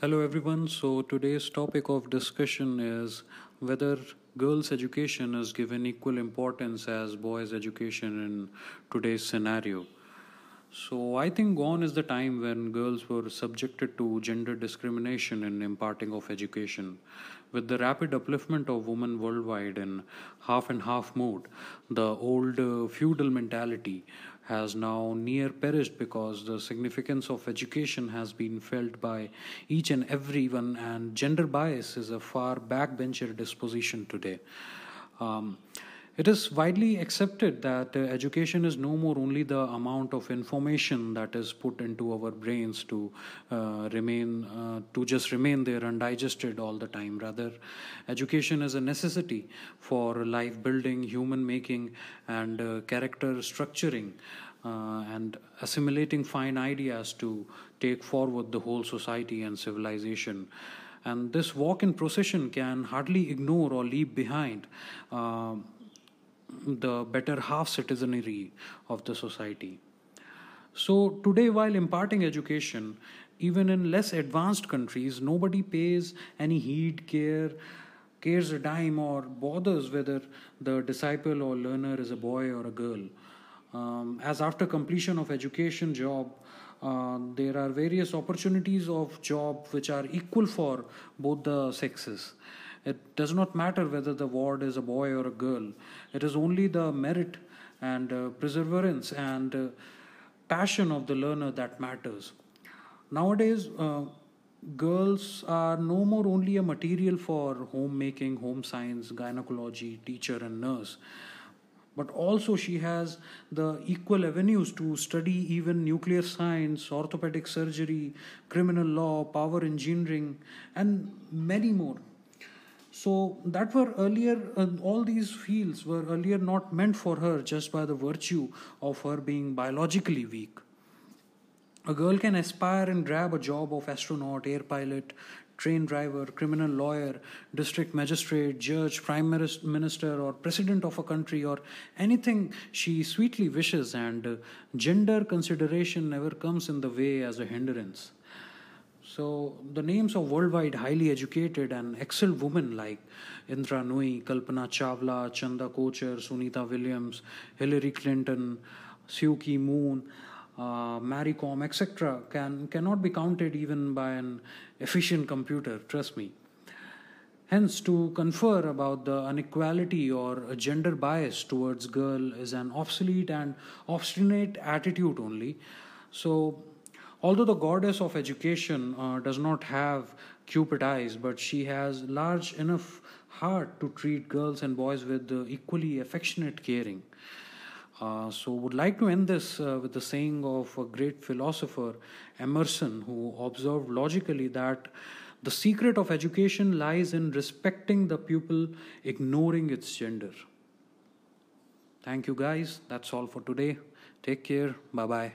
Hello, everyone. So, today's topic of discussion is whether girls' education is given equal importance as boys' education in today's scenario. So, I think gone is the time when girls were subjected to gender discrimination in imparting of education. With the rapid upliftment of women worldwide in half and half mode, the old uh, feudal mentality has now near perished because the significance of education has been felt by each and everyone, and gender bias is a far backbencher disposition today. Um, it is widely accepted that uh, education is no more only the amount of information that is put into our brains to uh, remain uh, to just remain there undigested all the time. Rather, education is a necessity for life building, human making, and uh, character structuring. Uh, and assimilating fine ideas to take forward the whole society and civilization. And this walk in procession can hardly ignore or leave behind uh, the better half citizenry of the society. So, today, while imparting education, even in less advanced countries, nobody pays any heed, care, cares a dime, or bothers whether the disciple or learner is a boy or a girl. Um, as after completion of education, job, uh, there are various opportunities of job which are equal for both the sexes. It does not matter whether the ward is a boy or a girl. It is only the merit and uh, perseverance and uh, passion of the learner that matters. Nowadays, uh, girls are no more only a material for homemaking, home science, gynecology, teacher, and nurse but also she has the equal avenues to study even nuclear science, orthopedic surgery, criminal law, power engineering, and many more. So that were earlier, uh, all these fields were earlier not meant for her just by the virtue of her being biologically weak. A girl can aspire and grab a job of astronaut, air pilot, train driver, criminal lawyer, district magistrate, judge, prime minister, or president of a country, or anything she sweetly wishes, and gender consideration never comes in the way as a hindrance. So the names of worldwide highly educated and excellent women like Indra Nooyi, Kalpana Chawla, Chanda Kochhar, Sunita Williams, Hillary Clinton, Suu Kyi Moon, uh, Mary Kom, etc., can cannot be counted even by an efficient computer. Trust me. Hence, to confer about the inequality or gender bias towards girl is an obsolete and obstinate attitude only. So, Although the goddess of education uh, does not have cupid eyes, but she has large enough heart to treat girls and boys with uh, equally affectionate caring. Uh, so, would like to end this uh, with the saying of a great philosopher, Emerson, who observed logically that the secret of education lies in respecting the pupil, ignoring its gender. Thank you, guys. That's all for today. Take care. Bye bye.